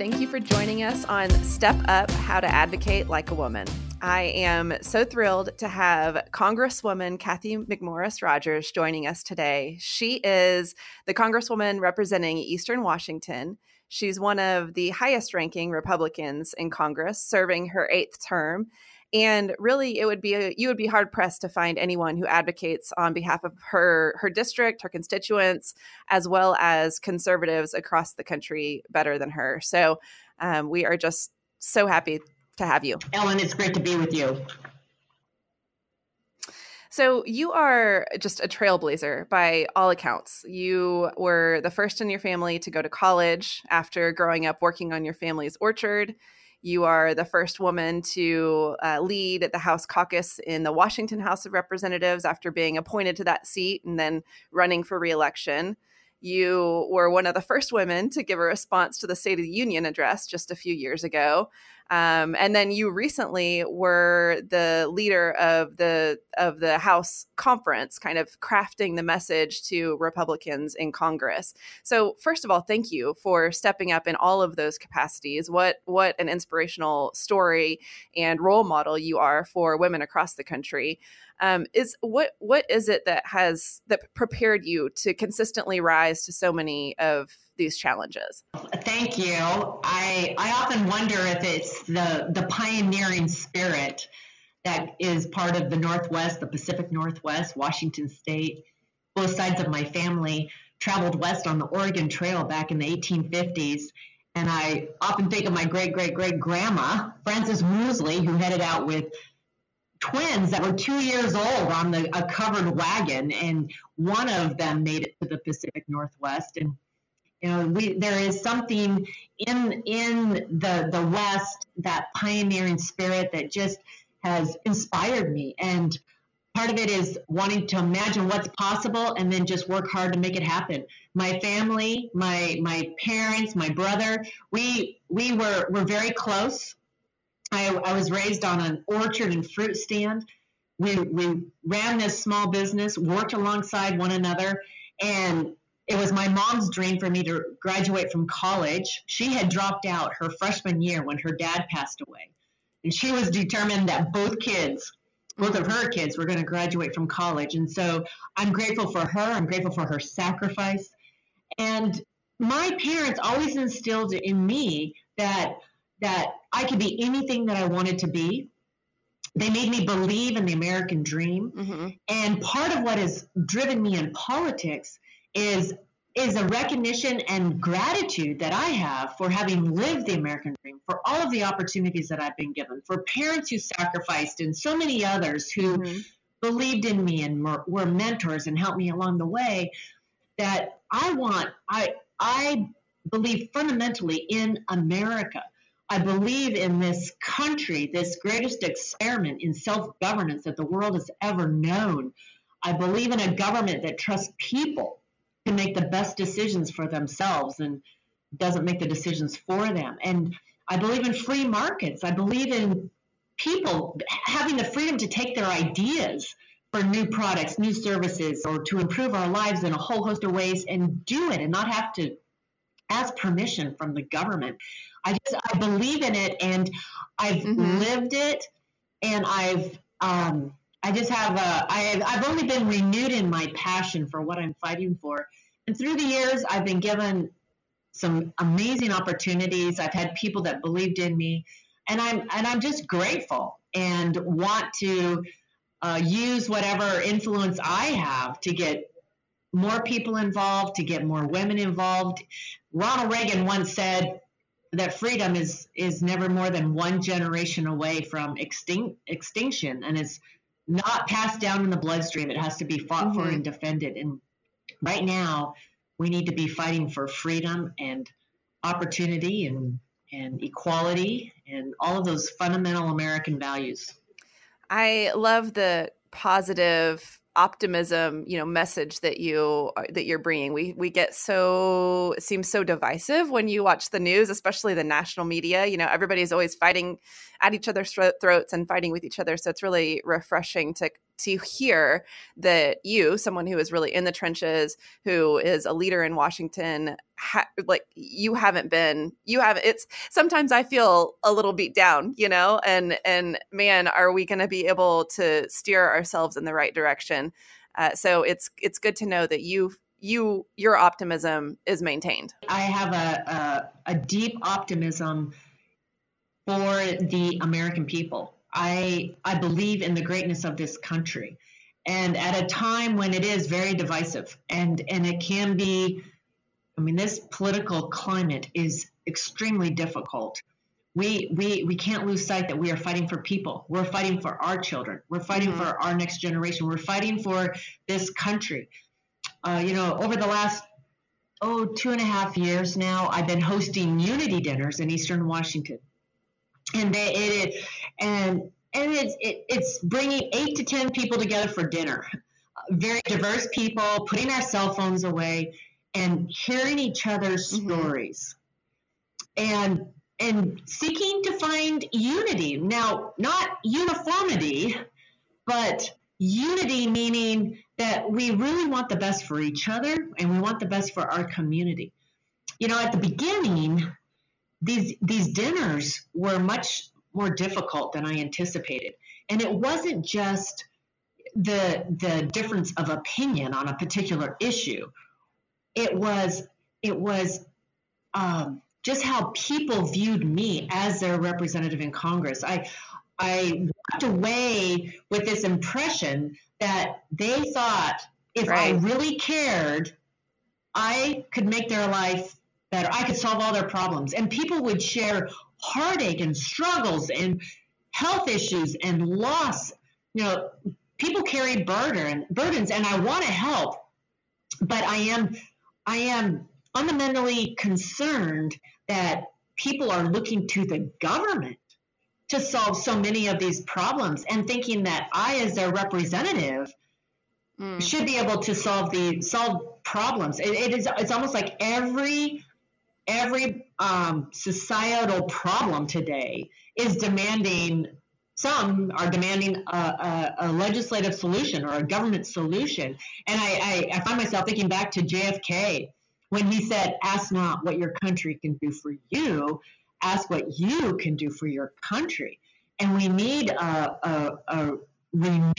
Thank you for joining us on Step Up How to Advocate Like a Woman. I am so thrilled to have Congresswoman Cathy McMorris Rodgers joining us today. She is the Congresswoman representing Eastern Washington. She's one of the highest ranking Republicans in Congress, serving her eighth term. And really, it would be a, you would be hard pressed to find anyone who advocates on behalf of her her district, her constituents, as well as conservatives across the country better than her. So um, we are just so happy to have you, Ellen. It's great to be with you. So, you are just a trailblazer by all accounts. You were the first in your family to go to college after growing up working on your family's orchard. You are the first woman to uh, lead the House caucus in the Washington House of Representatives after being appointed to that seat and then running for reelection. You were one of the first women to give a response to the State of the Union address just a few years ago. Um, and then you recently were the leader of the of the House conference, kind of crafting the message to Republicans in Congress. So, first of all, thank you for stepping up in all of those capacities. What what an inspirational story and role model you are for women across the country. Um, is what what is it that has that prepared you to consistently rise to so many of these challenges? Thank you. I I often wonder if it's the the pioneering spirit that is part of the Northwest, the Pacific Northwest, Washington State. Both sides of my family traveled west on the Oregon Trail back in the 1850s. And I often think of my great great great grandma, Frances Woosley, who headed out with twins that were two years old on the, a covered wagon, and one of them made it to the Pacific Northwest. And you know, we, there is something in in the the West that pioneering spirit that just has inspired me, and part of it is wanting to imagine what's possible and then just work hard to make it happen. My family, my my parents, my brother, we we were were very close. I, I was raised on an orchard and fruit stand. We we ran this small business, worked alongside one another, and it was my mom's dream for me to graduate from college. She had dropped out her freshman year when her dad passed away. And she was determined that both kids, both of her kids, were going to graduate from college. And so I'm grateful for her. I'm grateful for her sacrifice. And my parents always instilled in me that that I could be anything that I wanted to be. They made me believe in the American dream. Mm-hmm. And part of what has driven me in politics is is a recognition and gratitude that I have for having lived the American dream, for all of the opportunities that I've been given, for parents who sacrificed, and so many others who mm-hmm. believed in me and were mentors and helped me along the way. That I want, I I believe fundamentally in America. I believe in this country, this greatest experiment in self governance that the world has ever known. I believe in a government that trusts people can make the best decisions for themselves and doesn't make the decisions for them. And I believe in free markets. I believe in people having the freedom to take their ideas for new products, new services, or to improve our lives in a whole host of ways and do it and not have to ask permission from the government. I just I believe in it and I've mm-hmm. lived it and I've um, I just have a, I, I've only been renewed in my passion for what I'm fighting for. And through the years, I've been given some amazing opportunities. I've had people that believed in me, and I'm and I'm just grateful and want to uh, use whatever influence I have to get more people involved, to get more women involved. Ronald Reagan once said that freedom is is never more than one generation away from extinct, extinction, and it's not passed down in the bloodstream. It has to be fought mm-hmm. for and defended. And right now, we need to be fighting for freedom and opportunity and, and equality and all of those fundamental American values. I love the positive optimism you know message that you that you're bringing. We we get so it seems so divisive when you watch the news especially the national media. You know everybody's always fighting at each other's throats and fighting with each other. So it's really refreshing to to hear that you, someone who is really in the trenches, who is a leader in Washington, ha- like you haven't been, you haven't. It's sometimes I feel a little beat down, you know, and and man, are we going to be able to steer ourselves in the right direction? Uh, so it's it's good to know that you you your optimism is maintained. I have a, a, a deep optimism for the American people. I I believe in the greatness of this country. And at a time when it is very divisive and and it can be I mean this political climate is extremely difficult. We we we can't lose sight that we are fighting for people. We're fighting for our children. We're fighting mm-hmm. for our next generation. We're fighting for this country. Uh, you know, over the last oh two and a half years now, I've been hosting unity dinners in Eastern Washington and they it, and and it's it, it's bringing eight to ten people together for dinner. Very diverse people putting our cell phones away and hearing each other's mm-hmm. stories. And and seeking to find unity. Now not uniformity but unity meaning that we really want the best for each other and we want the best for our community. You know at the beginning these these dinners were much more difficult than I anticipated. And it wasn't just the the difference of opinion on a particular issue. It was it was um, just how people viewed me as their representative in Congress. I I walked away with this impression that they thought if right. I really cared, I could make their life better. I could solve all their problems. And people would share heartache and struggles and health issues and loss. You know, people carry burden burdens and I want to help, but I am I am fundamentally concerned that people are looking to the government to solve so many of these problems and thinking that I as their representative mm. should be able to solve the solve problems. It, it is it's almost like every every um, societal problem today is demanding some are demanding a, a, a, legislative solution or a government solution. And I, I, I, find myself thinking back to JFK when he said, Ask not what your country can do for you, ask what you can do for your country. And we need a, a, a renewal.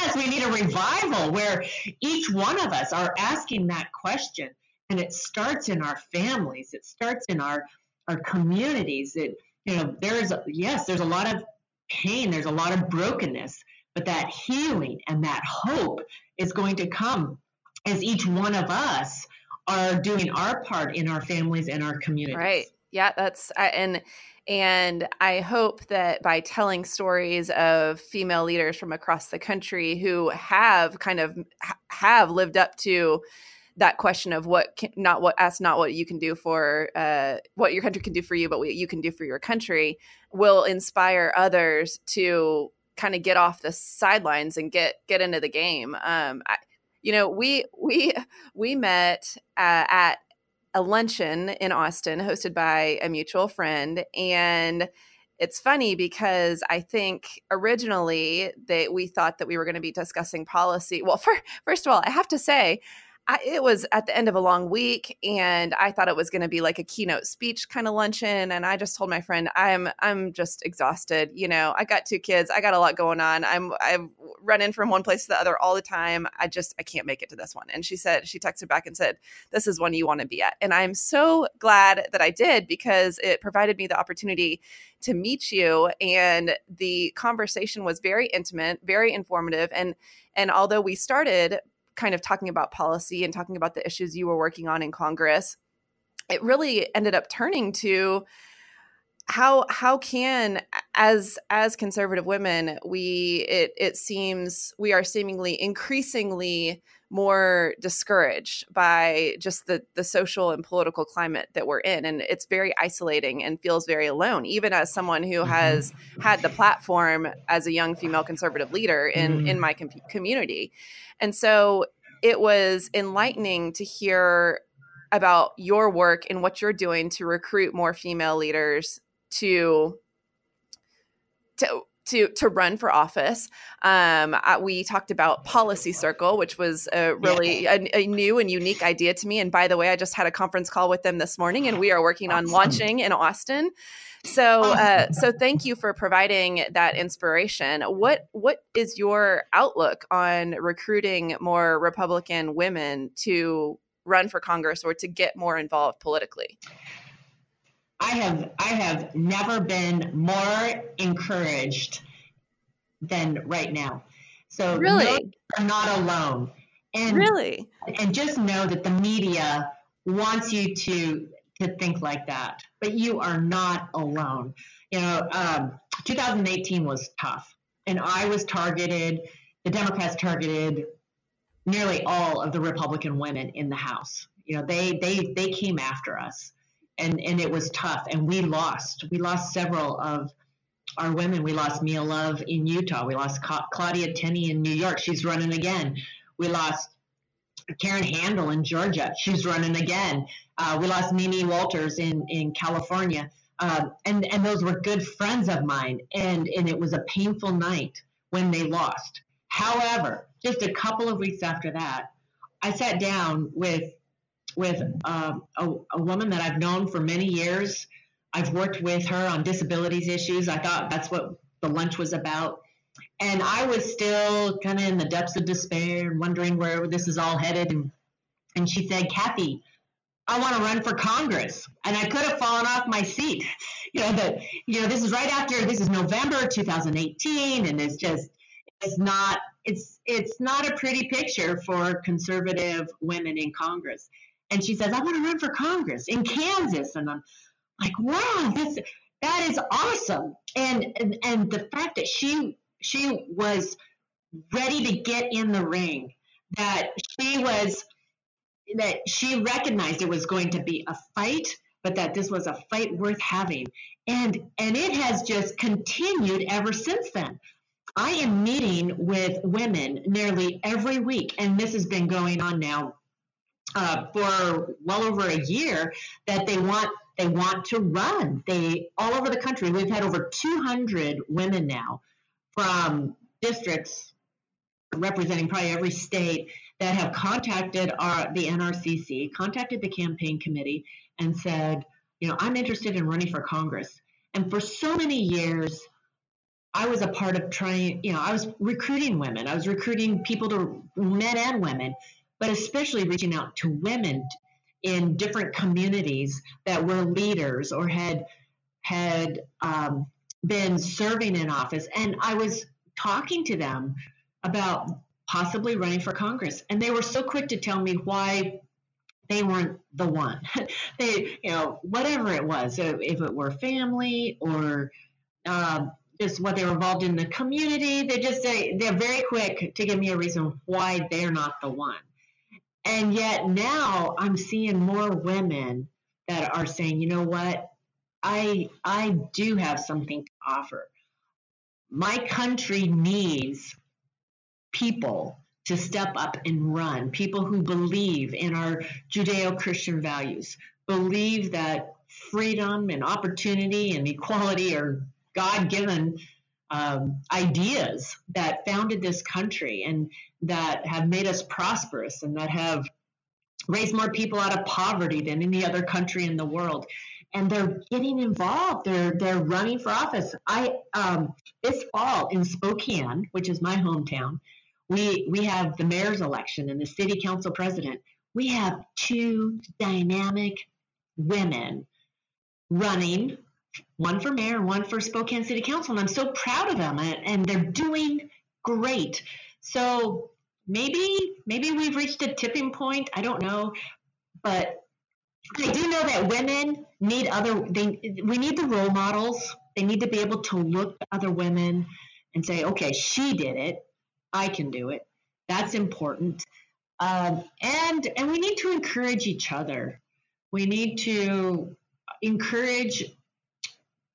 Yes, we need a revival where each one of us are asking that question and it starts in our families. It starts in our our communities. It you know there's yes there's a lot of pain. There's a lot of brokenness. But that healing and that hope is going to come as each one of us are doing our part in our families and our communities. Right. Yeah that's and and i hope that by telling stories of female leaders from across the country who have kind of have lived up to that question of what can, not what ask not what you can do for uh, what your country can do for you, but what you can do for your country will inspire others to kind of get off the sidelines and get get into the game. Um, I, you know, we we we met uh, at a luncheon in Austin hosted by a mutual friend and it's funny because I think originally that we thought that we were going to be discussing policy. Well, for, first of all, I have to say I, it was at the end of a long week and I thought it was going to be like a keynote speech kind of luncheon and I just told my friend I'm I'm just exhausted you know I got two kids I got a lot going on I'm I've run in from one place to the other all the time I just I can't make it to this one. And she said she texted back and said this is one you want to be at. And I'm so glad that I did because it provided me the opportunity to meet you and the conversation was very intimate very informative and and although we started kind of talking about policy and talking about the issues you were working on in Congress, it really ended up turning to how how can as as conservative women we it it seems we are seemingly increasingly more discouraged by just the the social and political climate that we're in and it's very isolating and feels very alone even as someone who mm-hmm. has had the platform as a young female conservative leader in mm. in my com- community and so it was enlightening to hear about your work and what you're doing to recruit more female leaders to to to to run for office. Um, we talked about Policy Circle, which was a really a, a, new and unique idea to me. And by the way, I just had a conference call with them this morning, and we are working on launching in Austin. So, uh, so thank you for providing that inspiration. What what is your outlook on recruiting more Republican women to run for Congress or to get more involved politically? I have I have never been more encouraged than right now. So really, I'm not alone. And really, and just know that the media wants you to to think like that, but you are not alone. You know, um, 2018 was tough, and I was targeted. The Democrats targeted nearly all of the Republican women in the House. You know, they they they came after us and and it was tough and we lost we lost several of our women. We lost mia love in utah. We lost claudia tenney in new york. She's running again. We lost karen handel in georgia. She's running again. Uh, we lost mimi walters in in california. Uh, and and those were good friends of mine and and it was a painful night when they lost. However just a couple of weeks after that i sat down with with um, a, a woman that I've known for many years. I've worked with her on disabilities issues. I thought that's what the lunch was about. And I was still kind of in the depths of despair, wondering where this is all headed. And, and she said, Cathy, I want to run for Congress. And I could have fallen off my seat. You know, you know, this is right after, this is November 2018, and it's just, it's not, it's, it's not a pretty picture for conservative women in Congress and she says, I want to run for Congress in Kansas. And I'm like, wow, that's that is awesome. And and, and the fact that she she was ready to get in the ring, that she was that she recognized it was going to be a fight, but that this was a fight worth having. And and it has just continued ever since then. I am meeting with women nearly every week, and this has been going on now uh, for well over a year that they want they want to run. They all over the country. We've had over 200 women now from districts representing probably every state that have contacted our the NRCC, contacted the campaign committee, and said, you know, I'm interested in running for Congress. And for so many years, I was a part of trying, you know, I was recruiting women. I was recruiting people to men and women but especially reaching out to women in different communities that were leaders or had had um, been serving in office, and I was talking to them about possibly running for Congress, and they were so quick to tell me why they weren't the one. they, you know, whatever it was, if it were family or um, just what they were involved in the community, they just say they're very quick to give me a reason why they're not the one. And yet now I'm seeing more women that are saying, you know what? I I do have something to offer. My country needs people to step up and run, people who believe in our Judeo-Christian values, believe that freedom and opportunity and equality are God-given um, ideas that founded this country and that have made us prosperous and that have raised more people out of poverty than any other country in the world. And they're getting involved. They're they're running for office. I um, this fall in Spokane, which is my hometown, we we have the mayor's election and the city council president. We have two dynamic women running one for mayor one for Spokane City Council. And I'm so proud of them and, they're doing great. So maybe maybe we've reached a tipping point. I don't know. But I do know that women need other they we need the role models. They need to be able to look at other women and say, okay, she did it. I can do it. That's important. Um, and and we need to encourage each other. We need to encourage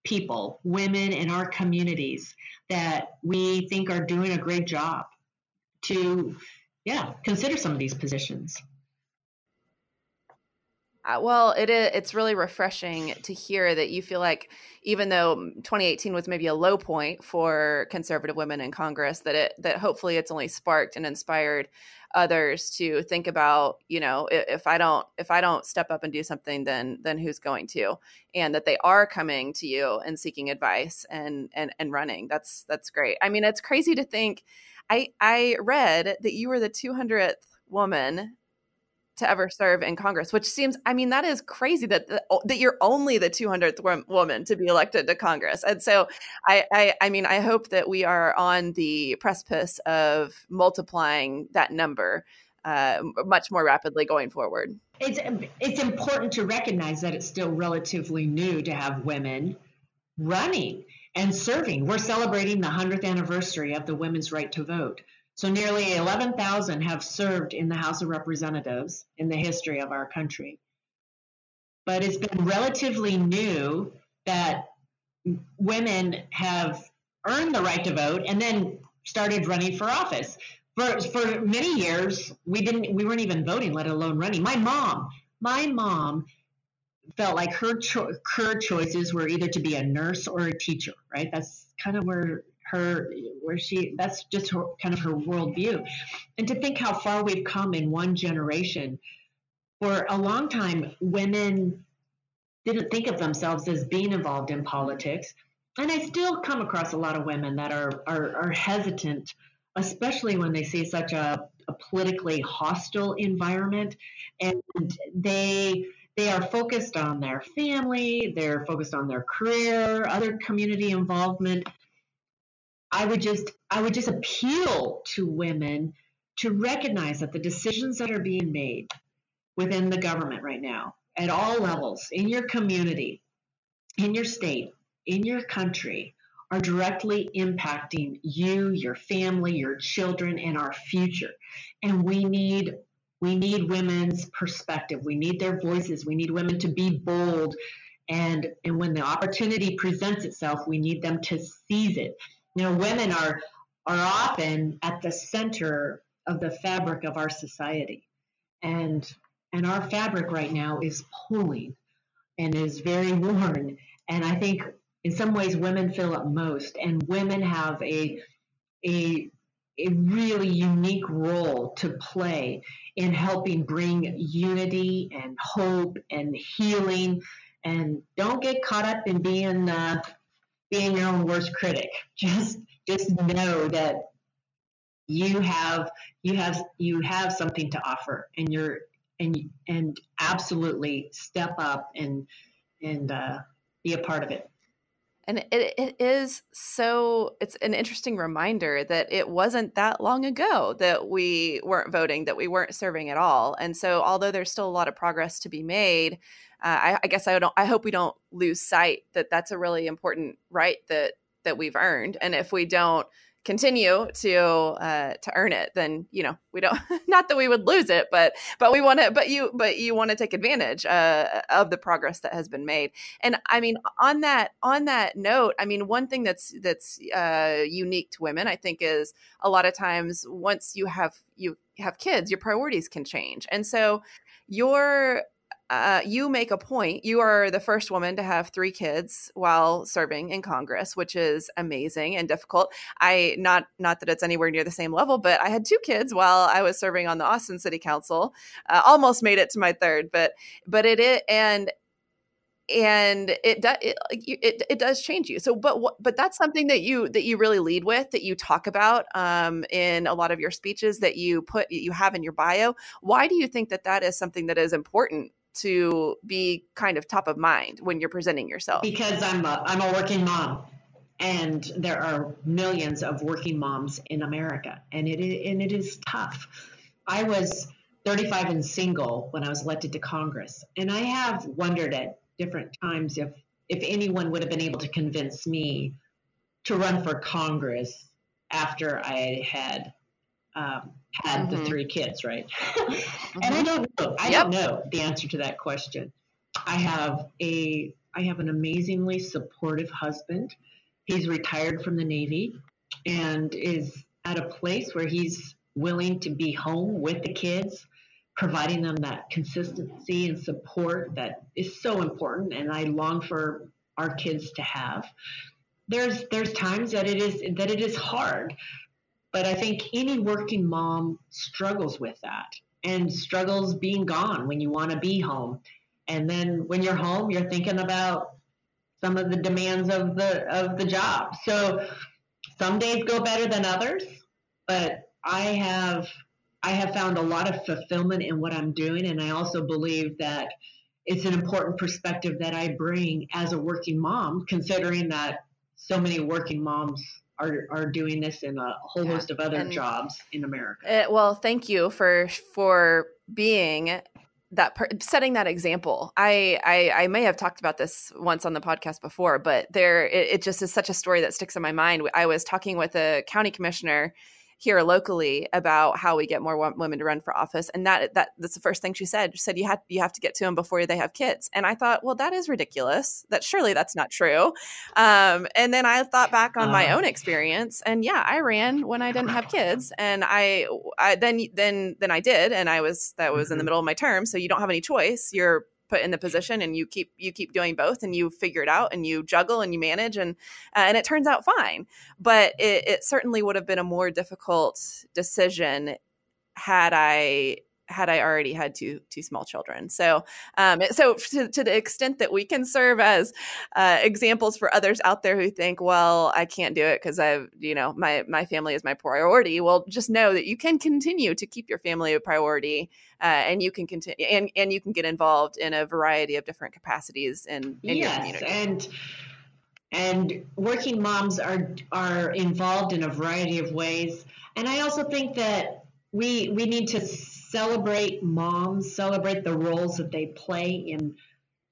people, women in our communities that we think are doing a great job to, yeah, consider some of these positions. Uh, well, it is, it's really refreshing to hear that you feel like even though 2018 was maybe a low point for conservative women in Congress, that it that hopefully it's only sparked and inspired others to think about, you know, if I don't if I don't step up and do something, then then who's going to? And that they are coming to you and seeking advice and and and running. That's that's great. I mean, it's crazy to think. I I read that you were the 200th woman to ever serve in Congress, which seems, I mean, that is crazy that that you're only the 200th woman to be elected to Congress. And so, I, I, I mean, I hope that we are on the precipice of multiplying that number uh, much more rapidly going forward. It's it's important to recognize that it's still relatively new to have women running and serving. We're celebrating the 100th anniversary of the women's right to vote. So nearly 11,000 have served in the House of Representatives in the history of our country. But it's been relatively new that women have earned the right to vote and then started running for office. For, for many years, we didn't we weren't even voting, let alone running. My mom, my mom felt like her cho- her choices were either to be a nurse or a teacher, right? That's kind of where her where she that's just her kind of her worldview. And to think how far we've come in one generation for a long time women didn't think of themselves as being involved in politics. And i still come across a lot of women that are are, are hesitant especially when they see such a, a politically hostile environment. And they they are focused on their family, they're focused on their career, other community involvement, I would just I would just appeal to women to recognize that the decisions that are being made within the government right now at all levels in your community, in your state, in your country are directly impacting you, your family, your children and our future. And we need we need women's perspective. We need their voices. We need women to be bold and and when the opportunity presents itself, we need them to seize it you know, women are are often at the center of the fabric of our society, and and our fabric right now is pulling and is very worn. And I think in some ways women feel it most, and women have a a a really unique role to play in helping bring unity and hope and healing. And don't get caught up in being uh, being your own worst critic. Just just know that you have you have you have something to offer, and you're and and absolutely step up and and uh, be a part of it. And it, it is so, it's an interesting reminder that it wasn't that long ago that we weren't voting, that we weren't serving at all. And so, although there's still a lot of progress to be made, uh, I, I guess I don't, I hope we don't lose sight that that's a really important right that, that we've earned. And if we don't, continue to uh, to earn it, then you know we don't. Not that we would lose it, but but we want to. But you but you want to take advantage uh, of the progress that has been made. And I mean, on that on that note, I mean, one thing that's that's uh, unique to women, I think, is a lot of times once you have you have kids, your priorities can change, and so your uh, you make a point. You are the first woman to have three kids while serving in Congress, which is amazing and difficult. I not not that it's anywhere near the same level, but I had two kids while I was serving on the Austin City Council. Uh, almost made it to my third, but but it is and and it it, it, it does change you so but but that's something that you that you really lead with that you talk about um, in a lot of your speeches that you put you have in your bio why do you think that that is something that is important to be kind of top of mind when you're presenting yourself? Because I'm a, I'm a working mom and there are millions of working moms in America and it is, and it is tough. I was 35 and single when I was elected to Congress and I have wondered at different times if if anyone would have been able to convince me to run for Congress after I had um, had mm-hmm. the three kids, right? mm-hmm. And I don't know. I yep. don't know the answer to that question. I have a I have an amazingly supportive husband. He's retired from the Navy and is at a place where he's willing to be home with the kids providing them that consistency and support that is so important and I long for our kids to have. There's there's times that it is that it is hard, but I think any working mom struggles with that and struggles being gone when you want to be home. And then when you're home, you're thinking about some of the demands of the of the job. So some days go better than others, but I have I have found a lot of fulfillment in what I'm doing and I also believe that it's an important perspective that I bring as a working mom, considering that so many working moms are, are doing this in a whole yeah. host of other and, jobs in America. Uh, well, thank you for for being that per- setting that example. I, I, I may have talked about this once on the podcast before, but there it, it just is such a story that sticks in my mind. I was talking with a county commissioner here locally about how we get more women to run for office and that that that's the first thing she said. She said you have you have to get to them before they have kids. And i thought well that is ridiculous. That surely that's not true. Um, and then i thought back on my uh-huh. own experience and yeah i ran when i didn't have kids and i, I then then then i did and i was that was in the mm-hmm. middle of my term so you don't have any choice. You're put in the position and you keep you keep doing both and you figure it out and you juggle and you manage and uh, and it turns out fine. But it, it certainly would have been a more difficult decision had i had I already had two two small children. So, um, so to, to, the extent that we can serve as uh, examples for others out there who think, well, I can't do it because I've, you know, my my family is my priority. Well, just know that you can continue to keep your family a priority, uh, and you can continue and and you can get involved in a variety of different capacities in in yes, your community. and and working moms are are involved in a variety of ways. And I also think that we we need to celebrate moms, celebrate the roles that they play in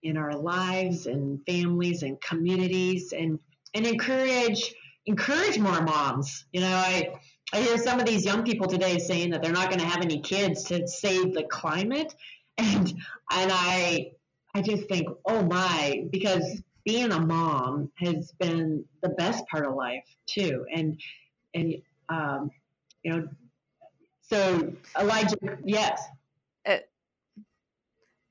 in our lives and families and communities and and encourage encourage more moms. You know, I I hear some of these young people today saying that they're not going to have any kids to save the climate and and I I just think, "Oh my," because being a mom has been the best part of life too. And and um, you know, so Elijah, yes. It,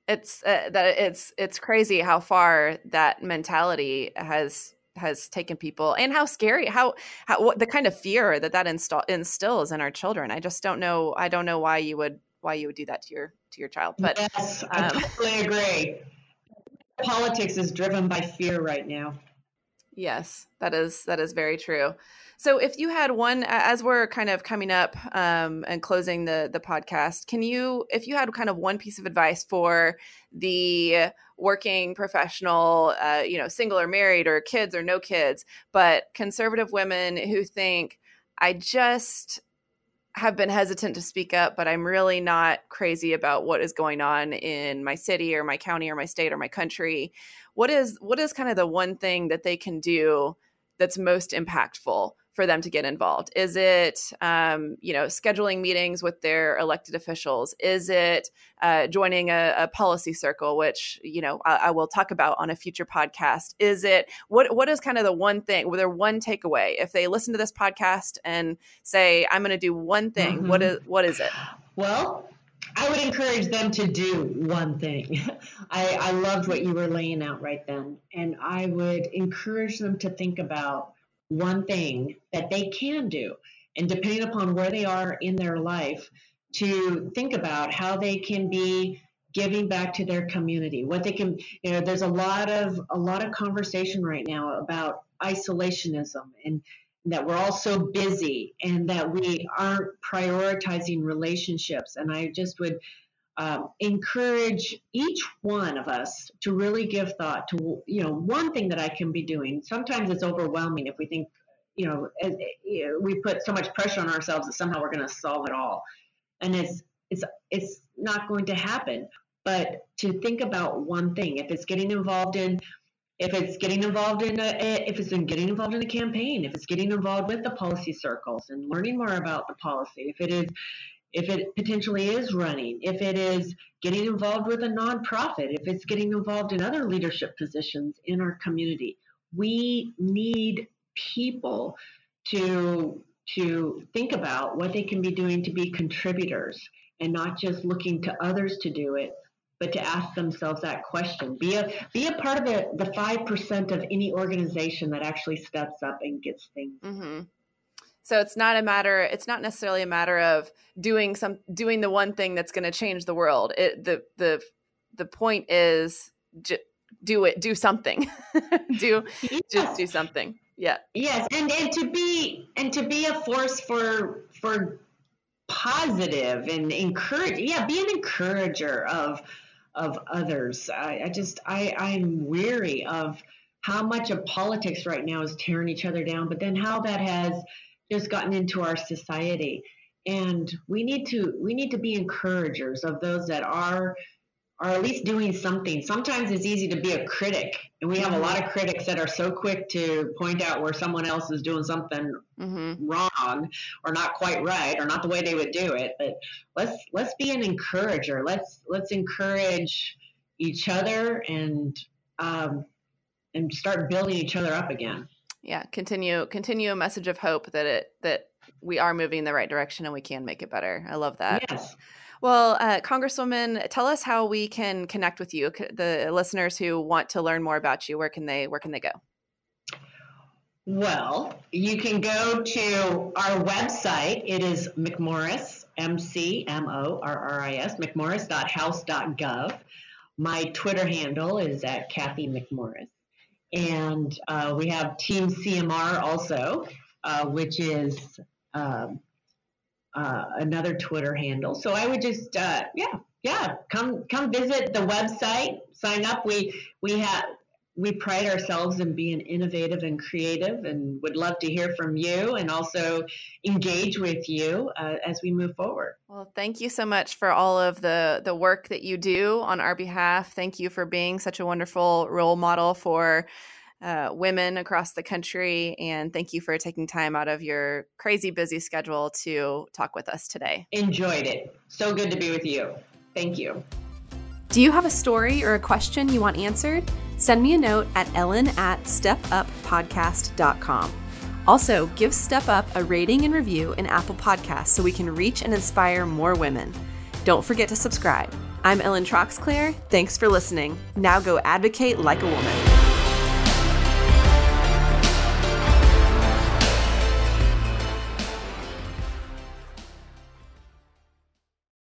it's uh, that it's it's crazy how far that mentality has has taken people and how scary how how what the kind of fear that that install, instills in our children. I just don't know i don't know why you would why you would do that to your to your child but yes i um, totally agree. Politics is driven by fear right now yes that is that is very true. So, if you had one, as we're kind of coming up um, and closing the the podcast, can you, if you had kind of one piece of advice for the working professional, uh, you know, single or married or kids or no kids, but conservative women who think, I just have been hesitant to speak up, but I'm really not crazy about what is going on in my city or my county or my state or my country. What is what is kind of the one thing that they can do that's most impactful for them to get involved? Is it, um, you know, scheduling meetings with their elected officials? Is it uh, joining a, a, policy circle, which you know I, I, will talk about on a future podcast? Is it what what is kind of the one thing? Their one takeaway if they listen to this podcast and say, "I'm going to do one thing," mm-hmm. what is what is it? Well, I would encourage them to do one thing. I, I loved what you were laying out right then. And I would encourage them to think about one thing that they can do. And depending upon where they are in their life, to think about how they can be giving back to their community what they can you know there's a lot of a lot of conversation right now about isolationism and that we're all so busy and that we aren't prioritizing relationships and i just would um, encourage each one of us to really give thought to you know one thing that I can be doing. Sometimes it's overwhelming if we think you know, as, you know we put so much pressure on ourselves that somehow we're going to solve it all, and it's it's it's not going to happen. But to think about one thing, if it's getting involved in if it's getting involved in a, if it's in getting involved in a campaign, if it's getting involved with the policy circles and learning more about the policy, if it is if it potentially is running, if it is getting involved with a nonprofit, if it's getting involved in other leadership positions in our community. We need people to to think about what they can be doing to be contributors and not just looking to others to do it, but to ask themselves that question. Be a be a part of the the five percent of any organization that actually steps up and gets things. Mm-hmm. So it's not a matter. It's not necessarily a matter of doing some doing the one thing that's going to change the world. It the the the point is j- do it. Do something. do yes. just do something. Yeah. Yes, and and to be and to be a force for for positive and encourage. Yeah, be an encourager of of others. I, I just I I'm weary of how much of politics right now is tearing each other down, but then how that has just gotten into our society. And we need to we need to be encouragers of those that are are at least doing something. Sometimes it's easy to be a critic, and we have a lot of critics that are so quick to point out where someone else is doing something mm-hmm. wrong or not quite right or not the way they would do it. But let's let's be an encourager. Let's let's encourage each other and um, and start building each other up again. Yeah, continue continue a message of hope that it that we are moving in the right direction and we can make it better. I love that. Yes. Well, uh, Congresswoman, tell us how we can connect with you. The listeners who want to learn more about you, where can they where can they go? Well, you can go to our website. It is McMorris, M C M O R R I S, McMorris.house.gov. My Twitter handle is at Cathy McMorris. And uh, we have Team CMR also, uh, which is um, uh, another Twitter handle. So I would just, uh, yeah, yeah, come come visit the website, sign up. We we have we pride ourselves in being innovative and creative, and would love to hear from you and also engage with you uh, as we move forward. Well, thank you so much for all of the the work that you do on our behalf. Thank you for being such a wonderful role model for uh, women across the country. And thank you for taking time out of your crazy busy schedule to talk with us today. Enjoyed it. So good to be with you. Thank you. Do you have a story or a question you want answered? Send me a note at ellen at stepuppodcast.com. Also, give Step Up a rating and review in Apple Podcasts so we can reach and inspire more women. Don't forget to subscribe. I'm Ellen Troxclair. Thanks for listening. Now go advocate like a woman.